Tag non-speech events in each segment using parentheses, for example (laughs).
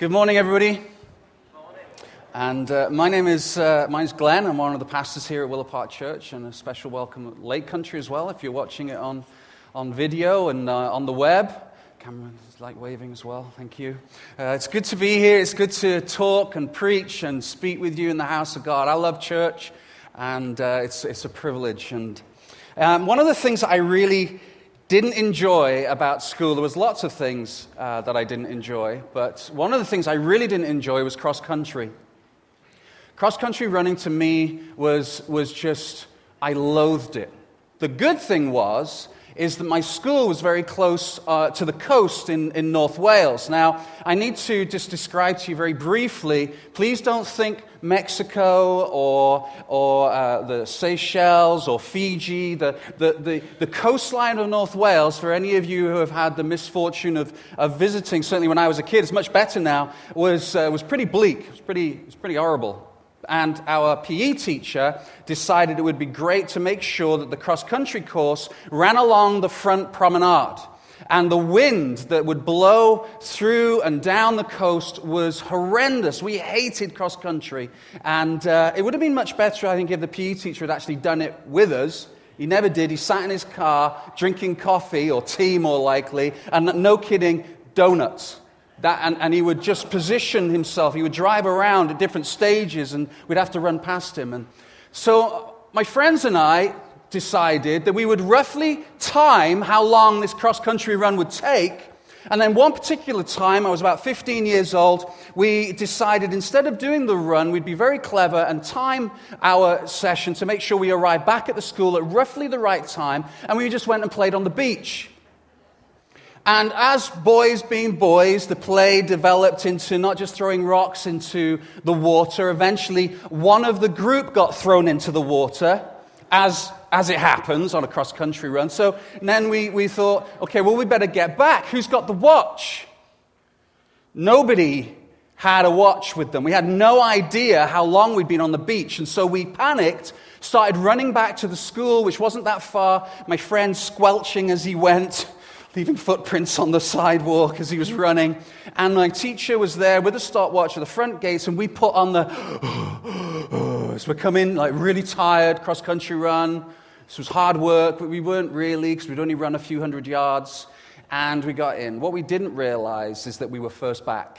Good morning, everybody. And uh, my name is uh, my name's Glenn. I'm one of the pastors here at Willow Park Church, and a special welcome at Lake Country as well. If you're watching it on, on video and uh, on the web, Cameron is like waving as well. Thank you. Uh, it's good to be here. It's good to talk and preach and speak with you in the house of God. I love church, and uh, it's it's a privilege. And um, one of the things I really didn't enjoy about school, there was lots of things uh, that I didn't enjoy, but one of the things I really didn't enjoy was cross country. Cross country running to me was, was just, I loathed it. The good thing was, is that my school was very close uh, to the coast in, in North Wales. Now, I need to just describe to you very briefly. Please don't think Mexico or, or uh, the Seychelles or Fiji, the, the, the, the, coastline of North Wales, for any of you who have had the misfortune of, of visiting, certainly when I was a kid, it's much better now, was, uh, was pretty bleak. It was pretty, it was pretty horrible. And our PE teacher decided it would be great to make sure that the cross country course ran along the front promenade and the wind that would blow through and down the coast was horrendous. We hated cross country. And uh, it would have been much better, I think, if the PE teacher had actually done it with us. He never did. He sat in his car drinking coffee or tea, more likely, and no kidding, donuts. That, and, and, he would just position himself. He would drive around at different stages, and we'd have to run past him. And so, my friends and I decided that we would roughly time how long this cross country run would take. And then one particular time, I was about 15 years old, we decided instead of doing the run, we'd be very clever and time our session to make sure we arrived back at the school at roughly the right time. And we just went and played on the beach. And as boys being boys, the play developed into not just throwing rocks into the water. Eventually, one of the group got thrown into the water as, as it happens on a cross country run. So then we, we thought, okay, well, we better get back. Who's got the watch? Nobody had a watch with them. We had no idea how long we'd been on the beach. And so we panicked, started running back to the school, which wasn't that far. My friend squelching as he went, leaving footprints on the sidewalk as he was running. And my teacher was there with a stopwatch at the front gates, and we put on the (gasps) as we're coming like really tired, cross country run. This was hard work, but we weren't really because we'd only run a few hundred yards. And we got in. What we didn't realize is that we were first back.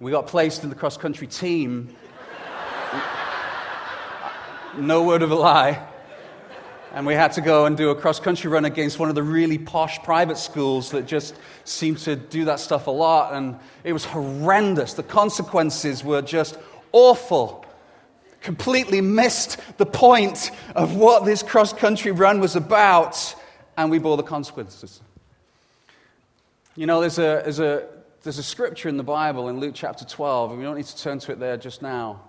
We got placed in the cross country team. (laughs) no word of a lie. And we had to go and do a cross country run against one of the really posh private schools that just seemed to do that stuff a lot. And it was horrendous. The consequences were just awful. Completely missed the point of what this cross country run was about, and we bore the consequences. You know, there's a, there's, a, there's a scripture in the Bible in Luke chapter 12, and we don't need to turn to it there just now,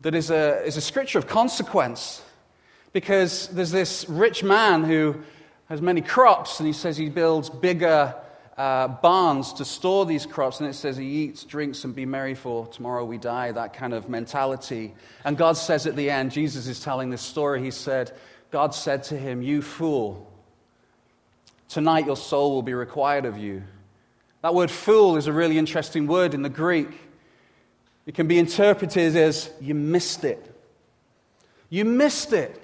that is a, is a scripture of consequence. Because there's this rich man who has many crops, and he says he builds bigger uh, barns to store these crops, and it says he eats, drinks, and be merry for tomorrow we die, that kind of mentality. And God says at the end, Jesus is telling this story, he said, God said to him, You fool, tonight your soul will be required of you. That word fool is a really interesting word in the Greek. It can be interpreted as you missed it. You missed it.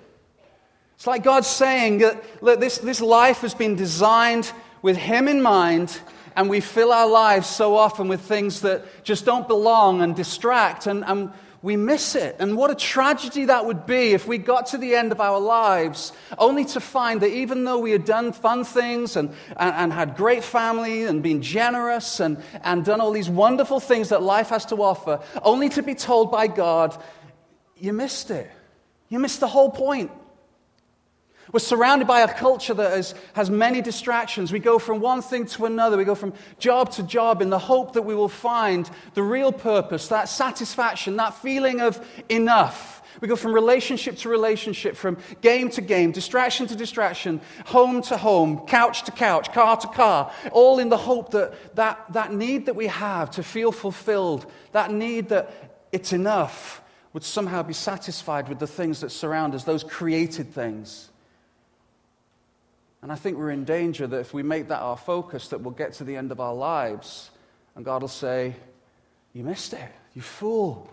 It's like God saying that look, this, this life has been designed with Him in mind, and we fill our lives so often with things that just don't belong and distract, and, and we miss it. And what a tragedy that would be if we got to the end of our lives only to find that even though we had done fun things and, and, and had great family and been generous and, and done all these wonderful things that life has to offer, only to be told by God, you missed it. You missed the whole point. We're surrounded by a culture that is, has many distractions. We go from one thing to another. We go from job to job in the hope that we will find the real purpose, that satisfaction, that feeling of enough. We go from relationship to relationship, from game to game, distraction to distraction, home to home, couch to couch, car to car, all in the hope that that, that need that we have to feel fulfilled, that need that it's enough, would somehow be satisfied with the things that surround us, those created things. And I think we're in danger that if we make that our focus, that we'll get to the end of our lives And God will say, You missed it, you fool.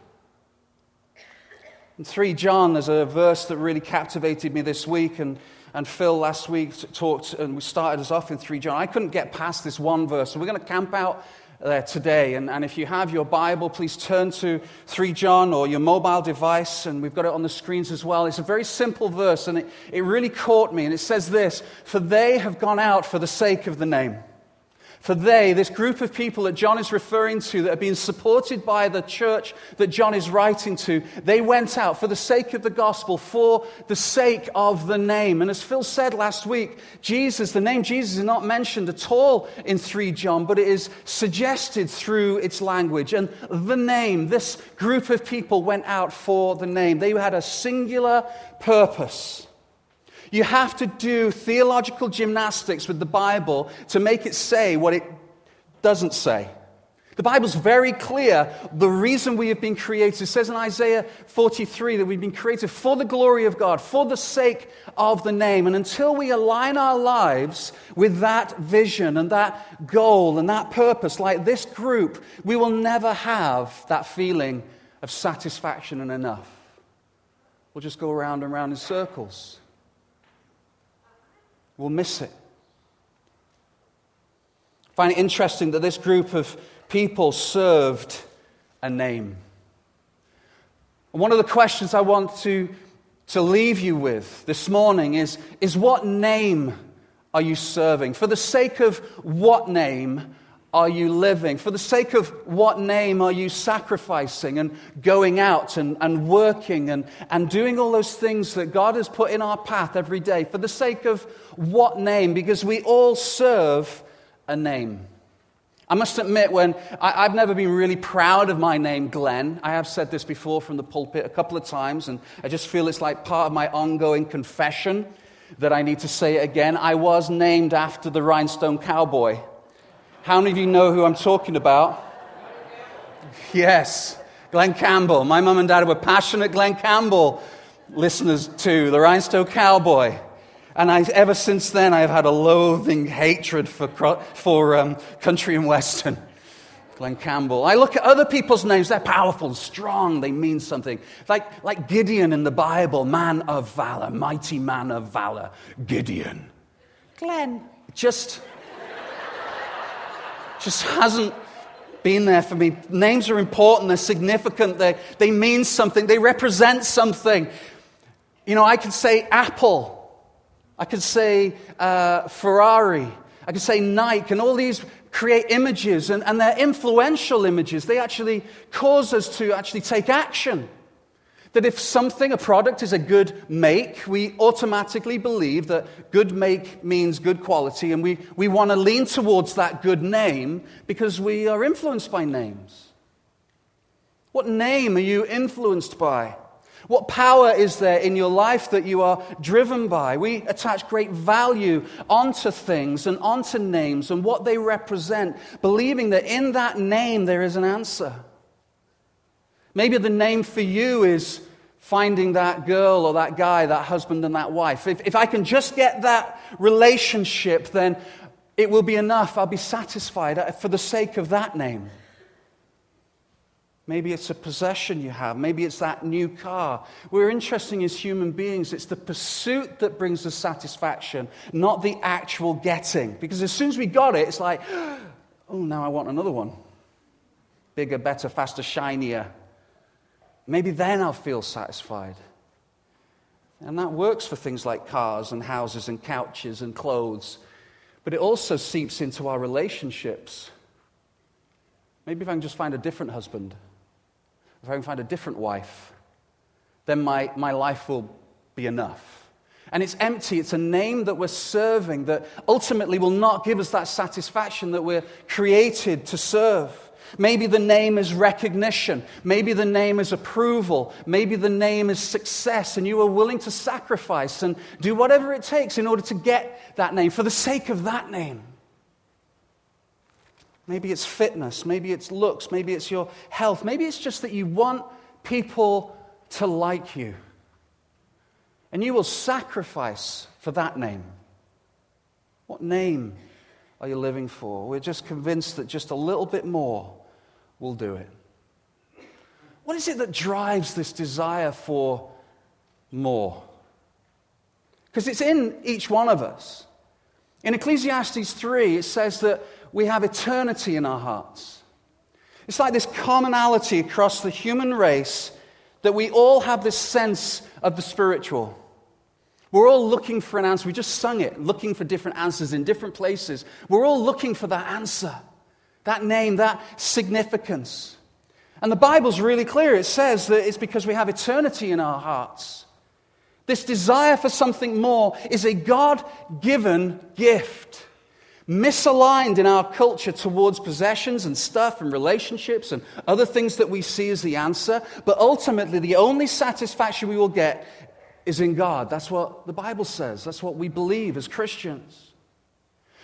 In 3 John, there's a verse that really captivated me this week, and, and Phil last week talked, and we started us off in 3 John. I couldn't get past this one verse, so we're going to camp out there today. And, and if you have your Bible, please turn to 3 John or your mobile device, and we've got it on the screens as well. It's a very simple verse, and it, it really caught me. And it says this For they have gone out for the sake of the name. For they, this group of people that John is referring to, that are being supported by the church that John is writing to, they went out for the sake of the gospel, for the sake of the name. And as Phil said last week, Jesus, the name Jesus is not mentioned at all in 3 John, but it is suggested through its language. And the name, this group of people went out for the name. They had a singular purpose. You have to do theological gymnastics with the Bible to make it say what it doesn't say. The Bible's very clear. The reason we have been created, it says in Isaiah 43 that we've been created for the glory of God, for the sake of the name. And until we align our lives with that vision and that goal and that purpose, like this group, we will never have that feeling of satisfaction and enough. We'll just go around and around in circles will miss it. I find it interesting that this group of people served a name. one of the questions I want to, to leave you with this morning is, is what name are you serving? For the sake of what name are you living? For the sake of what name are you sacrificing and going out and, and working and, and doing all those things that God has put in our path every day? For the sake of what name? Because we all serve a name. I must admit, when I, have never been really proud of my name, Glenn. I have said this before from the pulpit a couple of times, and I just feel it's like part of my ongoing confession that I need to say it again. I was named after the rhinestone cowboy. How many of you know who I'm talking about? Yes, Glen Campbell. My mum and dad were passionate Glen Campbell listeners to the Rhinestone Cowboy. And I, ever since then, I have had a loathing hatred for, for um, country and western. Glen Campbell. I look at other people's names, they're powerful, strong, they mean something. Like, like Gideon in the Bible, man of valor, mighty man of valor, Gideon. Glenn, just just hasn't been there for me. Names are important, they're significant, they, they mean something, they represent something. You know, I could say Apple, I could say uh, Ferrari, I could say Nike, and all these create images, and, and they're influential images. They actually cause us to actually take action. That if something, a product, is a good make, we automatically believe that good make means good quality, and we, we want to lean towards that good name because we are influenced by names. What name are you influenced by? What power is there in your life that you are driven by? We attach great value onto things and onto names and what they represent, believing that in that name there is an answer. Maybe the name for you is finding that girl or that guy, that husband and that wife. If, if I can just get that relationship, then it will be enough. I'll be satisfied uh, for the sake of that name. Maybe it's a possession you have. Maybe it's that new car. We're interesting as human beings. It's the pursuit that brings us satisfaction, not the actual getting. Because as soon as we got it, it's like, (gasps) oh, now I want another one. Bigger, better, faster, shinier. Maybe then I'll feel satisfied. And that works for things like cars and houses and couches and clothes. But it also seeps into our relationships. Maybe if I can just find a different husband, if I can find a different wife, then my, my life will be enough. And it's empty. It's a name that we're serving that ultimately will not give us that satisfaction that we're created to serve. Maybe the name is recognition. Maybe the name is approval. Maybe the name is success, and you are willing to sacrifice and do whatever it takes in order to get that name for the sake of that name. Maybe it's fitness. Maybe it's looks. Maybe it's your health. Maybe it's just that you want people to like you. And you will sacrifice for that name. What name are you living for? We're just convinced that just a little bit more will do it. What is it that drives this desire for more? Because it's in each one of us. In Ecclesiastes 3, it says that we have eternity in our hearts. It's like this commonality across the human race that we all have this sense of the spiritual. We're all looking for an answer. We just sung it, looking for different answers in different places. We're all looking for that answer, that name, that significance. And the Bible's really clear. It says that it's because we have eternity in our hearts. This desire for something more is a God given gift. Misaligned in our culture towards possessions and stuff and relationships and other things that we see as the answer. But ultimately, the only satisfaction we will get is in God. That's what the Bible says. That's what we believe as Christians.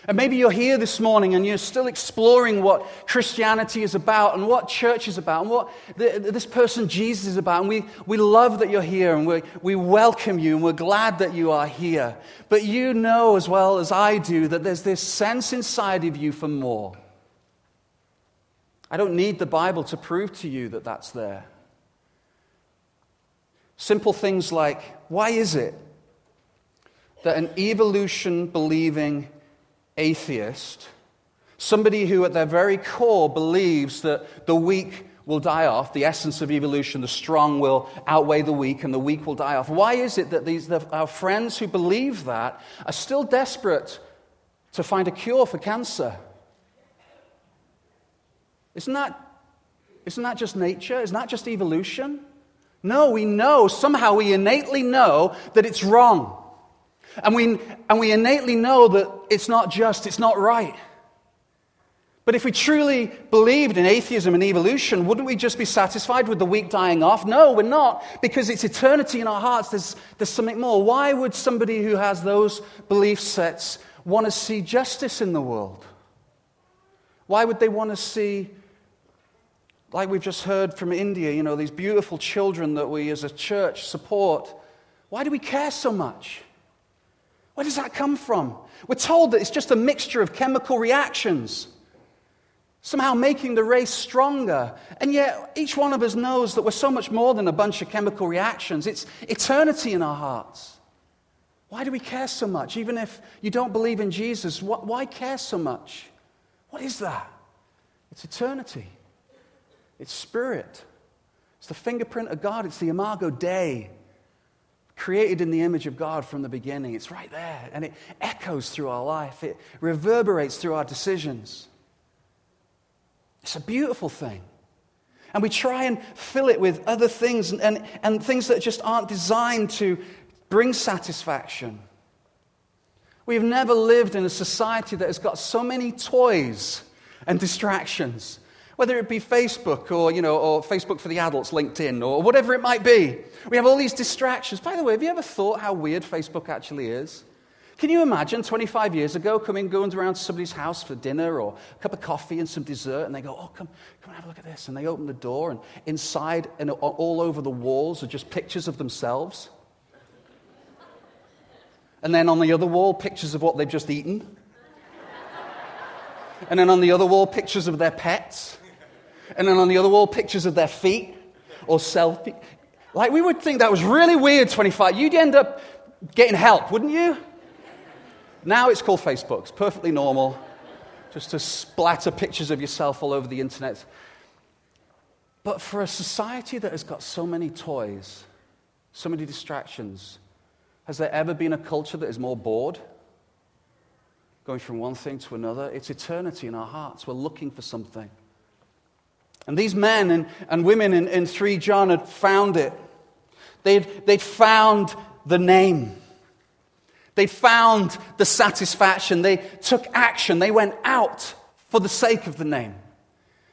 And maybe you're here this morning and you're still exploring what Christianity is about and what church is about and what the, this person Jesus is about. And we, we love that you're here and we, we welcome you and we're glad that you are here. But you know as well as I do that there's this sense inside of you for more. I don't need the Bible to prove to you that that's there. Simple things like why is it that an evolution believing atheist, somebody who at their very core believes that the weak will die off, the essence of evolution, the strong will outweigh the weak, and the weak will die off. Why is it that these, the, our friends who believe that are still desperate to find a cure for cancer? Isn't that, isn't that just nature? Isn't that just evolution? No, we know, somehow we innately know that it's wrong. And we, and we innately know that it's not just, it's not right. But if we truly believed in atheism and evolution, wouldn't we just be satisfied with the weak dying off? No, we're not, because it's eternity in our hearts. There's, there's something more. Why would somebody who has those belief sets want to see justice in the world? Why would they want to see, like we've just heard from India, you know, these beautiful children that we as a church support? Why do we care so much? Where does that come from? We're told that it's just a mixture of chemical reactions, somehow making the race stronger. And yet, each one of us knows that we're so much more than a bunch of chemical reactions. It's eternity in our hearts. Why do we care so much? Even if you don't believe in Jesus, why care so much? What is that? It's eternity, it's spirit, it's the fingerprint of God, it's the Imago Dei created in the image of God from the beginning. It's right there, and it echoes through our life, it reverberates through our decisions. It's a beautiful thing. And we try and fill it with other things and, and, and things that just aren't designed to bring satisfaction. We've never lived in a society that has got so many toys and distractions whether it be Facebook or, you know, or Facebook for the adults, LinkedIn, or whatever it might be. We have all these distractions. By the way, have you ever thought how weird Facebook actually is? Can you imagine 25 years ago coming, going around to somebody's house for dinner or a cup of coffee and some dessert, and they go, Oh, come, come and have a look at this. And they open the door, and inside and all over the walls are just pictures of themselves. And then on the other wall, pictures of what they've just eaten. And then on the other wall, pictures of their pets. And then on the other wall, pictures of their feet or selfie. Like, we would think that was really weird 25. You'd end up getting help, wouldn't you? Now it's called Facebook. It's perfectly normal just to splatter pictures of yourself all over the internet. But for a society that has got so many toys, so many distractions, has there ever been a culture that is more bored? Going from one thing to another? It's eternity in our hearts. We're looking for something. And these men and, and women in, in 3 John had found it. They'd, they'd found the name. They'd found the satisfaction. They took action. They went out for the sake of the name.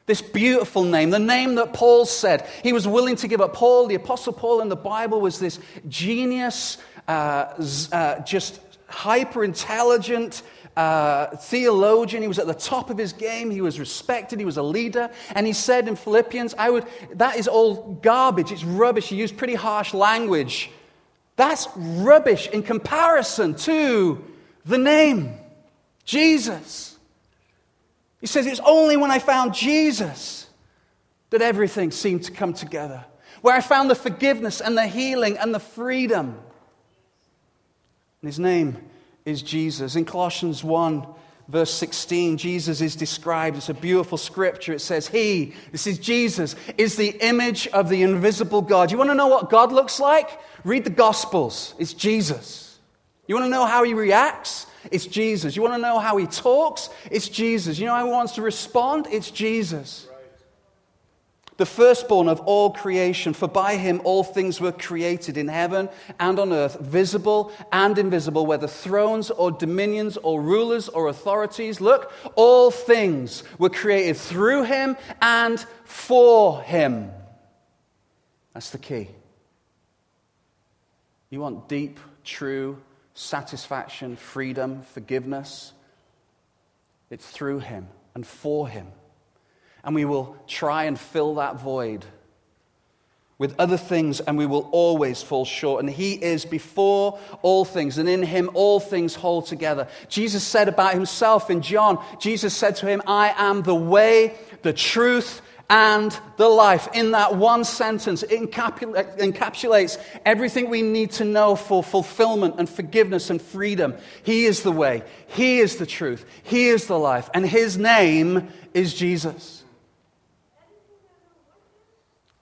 This beautiful name, the name that Paul said he was willing to give up. Paul, the Apostle Paul in the Bible, was this genius, uh, uh, just hyper intelligent, theologian. He was at the top of his game. He was respected. He was a leader. And he said in Philippians, I would, that is all garbage. It's rubbish. He used pretty harsh language. That's rubbish in comparison to the name Jesus. He says, It's only when I found Jesus that everything seemed to come together, where I found the forgiveness and the healing and the freedom. And his name is Jesus. In Colossians 1, verse 16, Jesus is described. It's a beautiful scripture. It says, He, this is Jesus, is the image of the invisible God. You want to know what God looks like? Read the Gospels. It's Jesus. You want to know how He reacts? It's Jesus. You want to know how He talks? It's Jesus. You know how He wants to respond? It's Jesus the firstborn of all creation, for by him all things were created in heaven and on earth, visible and invisible, whether thrones or dominions or rulers or authorities. Look, all things were created through him and for him. That's the key. You want deep, true satisfaction, freedom, forgiveness? It's through him and for him and we will try and fill that void with other things, and we will always fall short. And He is before all things, and in Him all things hold together. Jesus said about Himself in John, Jesus said to Him, I am the way, the truth, and the life. In that one sentence, it encapsulates everything we need to know for fulfillment and forgiveness and freedom. He is the way, He is the truth, He is the life, and His name is Jesus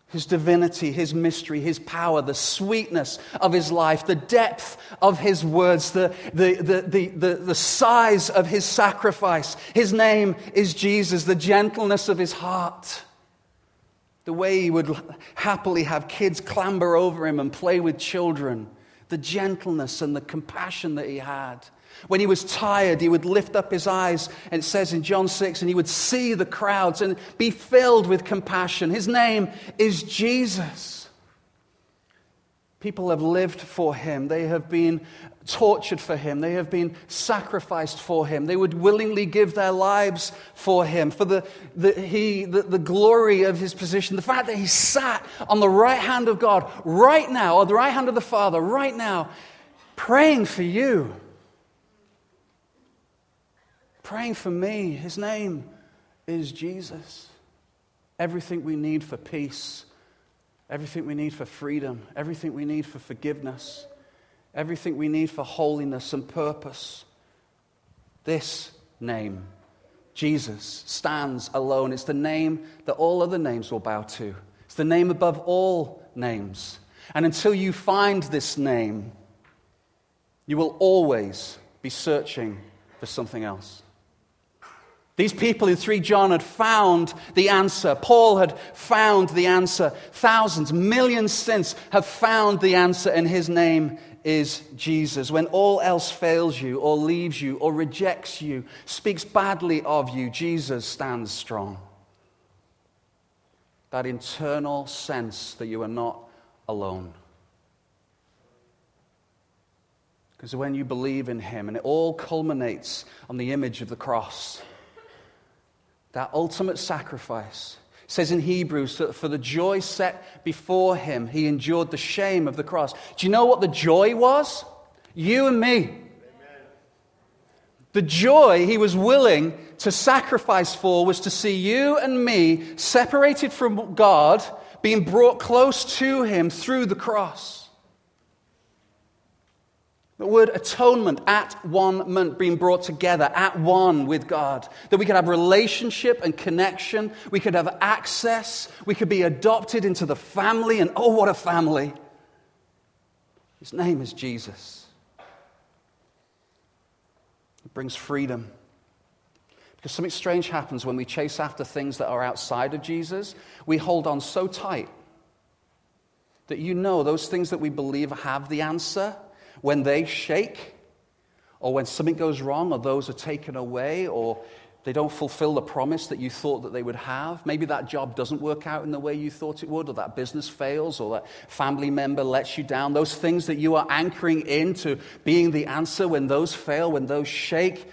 his divinity, his mystery, his power, the sweetness of his life, the depth of his words, the, the, the, the, the, size of his sacrifice. His name is Jesus, the gentleness of his heart, the way he would happily have kids clamber over him and play with children, the gentleness and the compassion that he had. When he was tired, he would lift up his eyes, and it says in John 6, and he would see the crowds and be filled with compassion. His name is Jesus. People have lived for him, they have been tortured for him, they have been sacrificed for him, they would willingly give their lives for him, for the, the, he, the, the glory of his position, the fact that he sat on the right hand of God right now, or the right hand of the Father right now, praying for you praying for me. His name is Jesus. Everything we need for peace, everything we need for freedom, everything we need for forgiveness, everything we need for holiness and purpose. This name, Jesus, stands alone. It's the name that all other names will bow to. It's the name above all names. And until you find this name, you will always be searching for something else. These people in 3 John had found the answer. Paul had found the answer. Thousands, millions since have found the answer, and his name is Jesus. When all else fails you, or leaves you, or rejects you, speaks badly of you, Jesus stands strong. That internal sense that you are not alone. Because when you believe in him, and it all culminates on the image of the cross that ultimate sacrifice. It says in Hebrews that for the joy set before him, he endured the shame of the cross. Do you know what the joy was? You and me. The joy he was willing to sacrifice for was to see you and me separated from God, being brought close to him through the cross. The word atonement, at one ment, being brought together, at one with God. That we could have relationship and connection. We could have access. We could be adopted into the family. And oh, what a family! His name is Jesus. It brings freedom. Because something strange happens when we chase after things that are outside of Jesus. We hold on so tight that you know those things that we believe have the answer when they shake, or when something goes wrong, or those are taken away, or they don't fulfill the promise that you thought that they would have. Maybe that job doesn't work out in the way you thought it would, or that business fails, or that family member lets you down. Those things that you are anchoring into being the answer, when those fail, when those shake,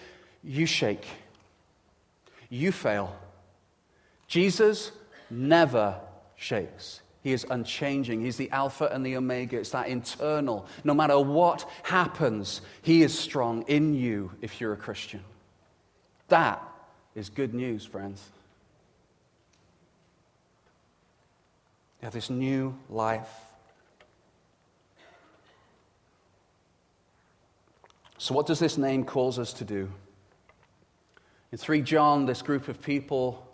you shake. You fail. Jesus never shakes. He is unchanging. He's the Alpha and the Omega. It's that internal. No matter what happens, He is strong in you if you're a Christian. That is good news, friends. You have this new life. So, what does this name cause us to do? In 3 John, this group of people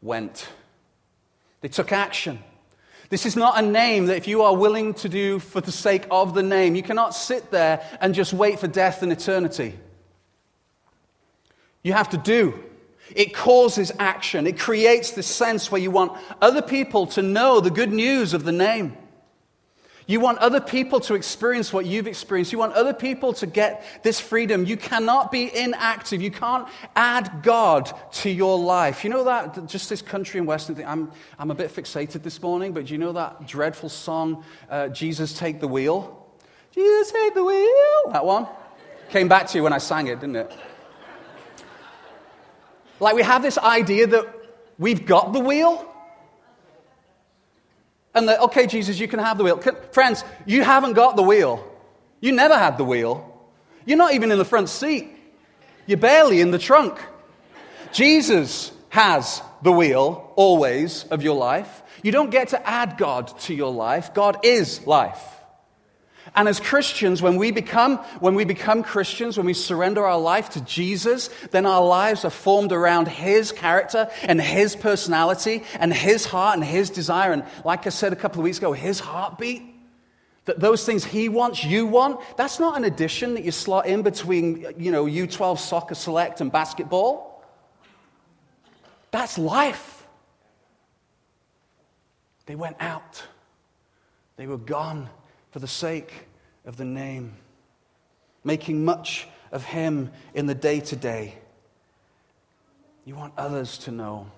went. They took action. This is not a name that if you are willing to do for the sake of the name, you cannot sit there and just wait for death and eternity. You have to do. It causes action. It creates this sense where you want other people to know the good news of the name. You want other people to experience what you've experienced. You want other people to get this freedom. You cannot be inactive. You can't add God to your life. You know that, just this country and Western thing. I'm, I'm a bit fixated this morning, but do you know that dreadful song, uh, Jesus Take the Wheel? Jesus Take the Wheel. That one? Came back to you when I sang it, didn't it? Like we have this idea that we've got the wheel. And that, okay, Jesus, you can have the wheel. Can, friends, you haven't got the wheel. You never had the wheel. You're not even in the front seat. You're barely in the trunk. Jesus has the wheel always of your life. You don't get to add God to your life. God is life. And as Christians, when we become, when we become Christians, when we surrender our life to Jesus, then our lives are formed around His character and His personality and His heart and His desire. And like I said a couple of weeks ago, His heartbeat. That those things He wants, you want, that's not an addition that you slot in between, you know, U12 soccer select and basketball. That's life. They went out. They were gone for the sake of the name, making much of Him in the day to day. You want others to know.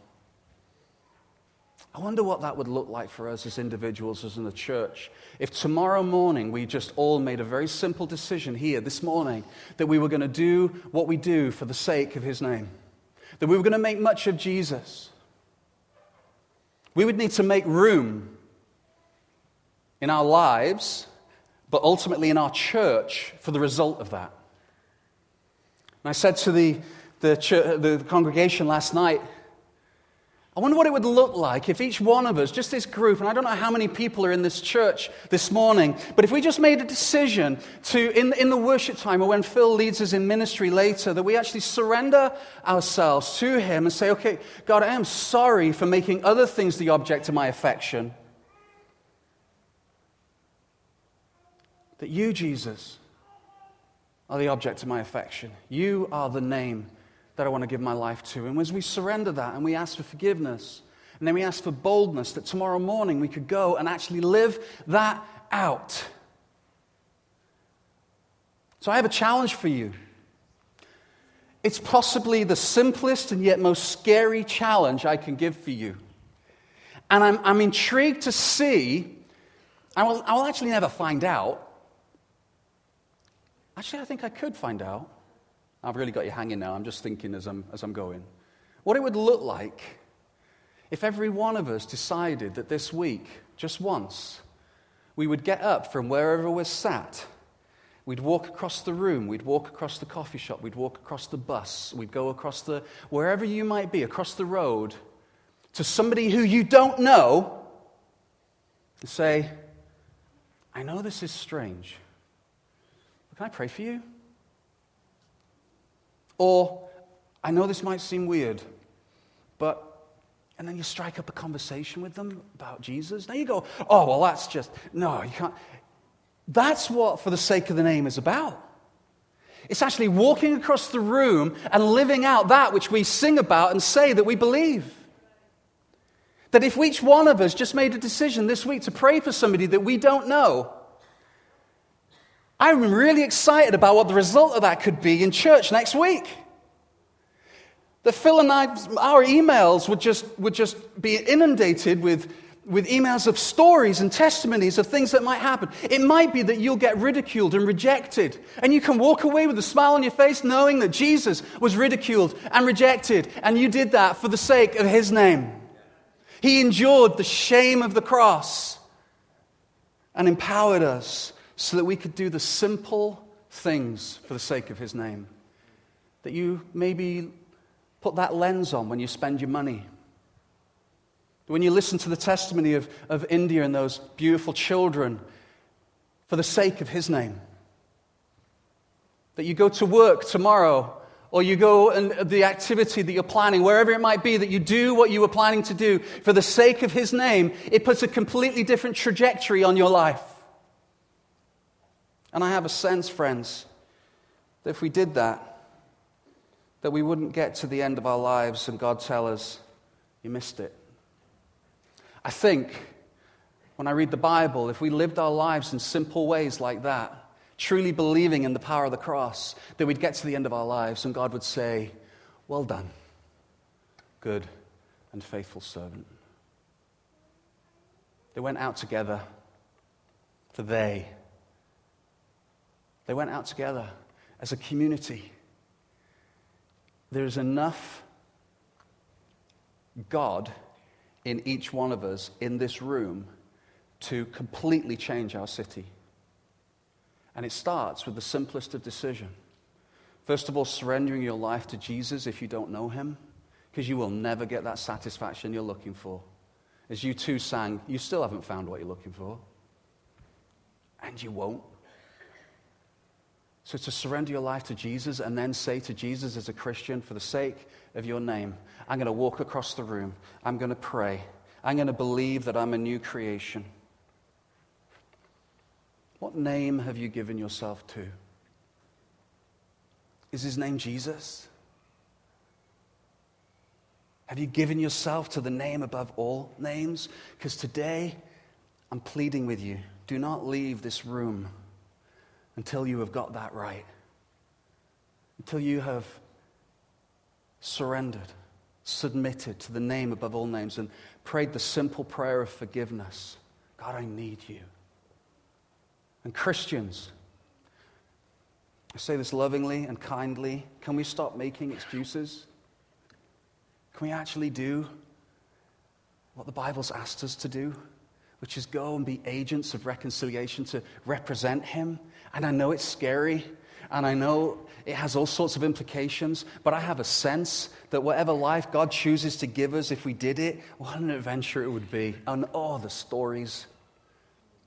I wonder what that would look like for us as individuals, as in the church, if tomorrow morning we just all made a very simple decision here this morning that we were going to do what we do for the sake of His name, that we were going to make much of Jesus. We would need to make room in our lives, but ultimately in our church for the result of that. And I said to the, the, church, the congregation last night, I wonder what it would look like if each one of us, just this group, and I don't know how many people are in this church this morning, but if we just made a decision to, in, in the worship time or when Phil leads us in ministry later, that we actually surrender ourselves to Him and say, okay, God, I am sorry for making other things the object of my affection. That you, Jesus, are the object of my affection. You are the name that I want to give my life to. And as we surrender that and we ask for forgiveness, and then we ask for boldness that tomorrow morning we could go and actually live that out. So I have a challenge for you. It's possibly the simplest and yet most scary challenge I can give for you. And I'm, I'm intrigued to see, I will, I will actually never find out, Actually, I think I could find out. I've really got you hanging now. I'm just thinking as I'm, as I'm going. What it would look like if every one of us decided that this week, just once, we would get up from wherever we're sat. We'd walk across the room, we'd walk across the coffee shop, we'd walk across the bus, we'd go across the, wherever you might be, across the road, to somebody who you don't know and say, I know this is strange, can I pray for you? Or, I know this might seem weird, but, and then you strike up a conversation with them about Jesus. Now you go, oh, well, that's just, no, you can't. That's what, for the sake of the name, is about. It's actually walking across the room and living out that which we sing about and say that we believe. That if each one of us just made a decision this week to pray for somebody that we don't know, I'm really excited about what the result of that could be in church next week. That Phil and I, our emails would just, would just be inundated with, with emails of stories and testimonies of things that might happen. It might be that you'll get ridiculed and rejected, and you can walk away with a smile on your face knowing that Jesus was ridiculed and rejected, and you did that for the sake of his name. He endured the shame of the cross and empowered us so that we could do the simple things for the sake of his name. That you maybe Put that lens on when you spend your money. When you listen to the testimony of, of India and those beautiful children for the sake of His name. That you go to work tomorrow or you go and the activity that you're planning, wherever it might be, that you do what you were planning to do for the sake of His name, it puts a completely different trajectory on your life. And I have a sense, friends, that if we did that, that we wouldn't get to the end of our lives and God tell us, you missed it. I think when I read the Bible, if we lived our lives in simple ways like that, truly believing in the power of the cross, that we'd get to the end of our lives and God would say, Well done, good and faithful servant. They went out together for they. They went out together as a community. There is enough God in each one of us in this room to completely change our city. And it starts with the simplest of decision. First of all, surrendering your life to Jesus if you don't know him, because you will never get that satisfaction you're looking for. As U2 sang, you still haven't found what you're looking for. And you won't. So to surrender your life to Jesus and then say to Jesus as a Christian, for the sake of your name, I'm going to walk across the room. I'm going to pray. I'm going to believe that I'm a new creation. What name have you given yourself to? Is his name Jesus? Have you given yourself to the name above all names? Because today, I'm pleading with you do not leave this room until you have got that right. Until you have surrendered, submitted to the name above all names, and prayed the simple prayer of forgiveness God, I need you. And Christians, I say this lovingly and kindly, can we stop making excuses? Can we actually do what the Bible's asked us to do, which is go and be agents of reconciliation to represent Him? And I know it's scary, and I know it has all sorts of implications, but I have a sense that whatever life God chooses to give us, if we did it, what an adventure it would be. And oh, the stories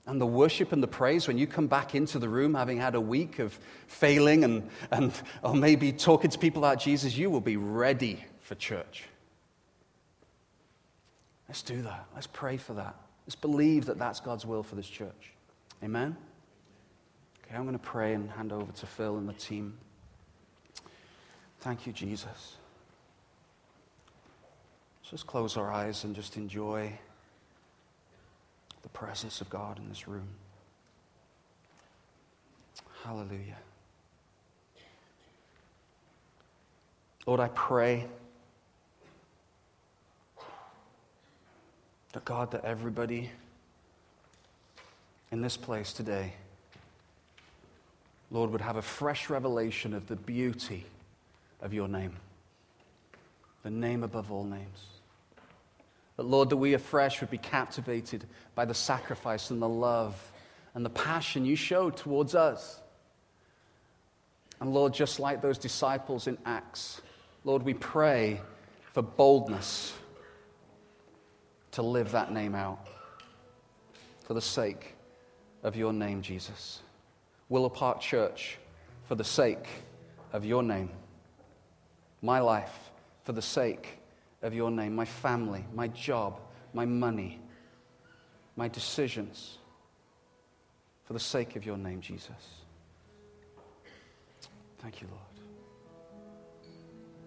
and the worship and the praise, when you come back into the room having had a week of failing and, and or maybe talking to people about Jesus, you will be ready for church. Let's do that. Let's pray for that. Let's believe that that's God's will for this church. Amen? Okay, I'm going to pray and hand over to Phil and the team. Thank you, Jesus. Let's just close our eyes and just enjoy the presence of God in this room. Hallelujah. Lord, I pray that God, that everybody in this place today, Lord, would have a fresh revelation of the beauty of your name, the name above all names. That, Lord, that we afresh would be captivated by the sacrifice and the love and the passion you showed towards us. And Lord, just like those disciples in Acts, Lord, we pray for boldness to live that name out for the sake of your name, Jesus. Willow Park Church, for the sake of your name. My life, for the sake of your name, my family, my job, my money, my decisions, for the sake of your name, Jesus. Thank you, Lord.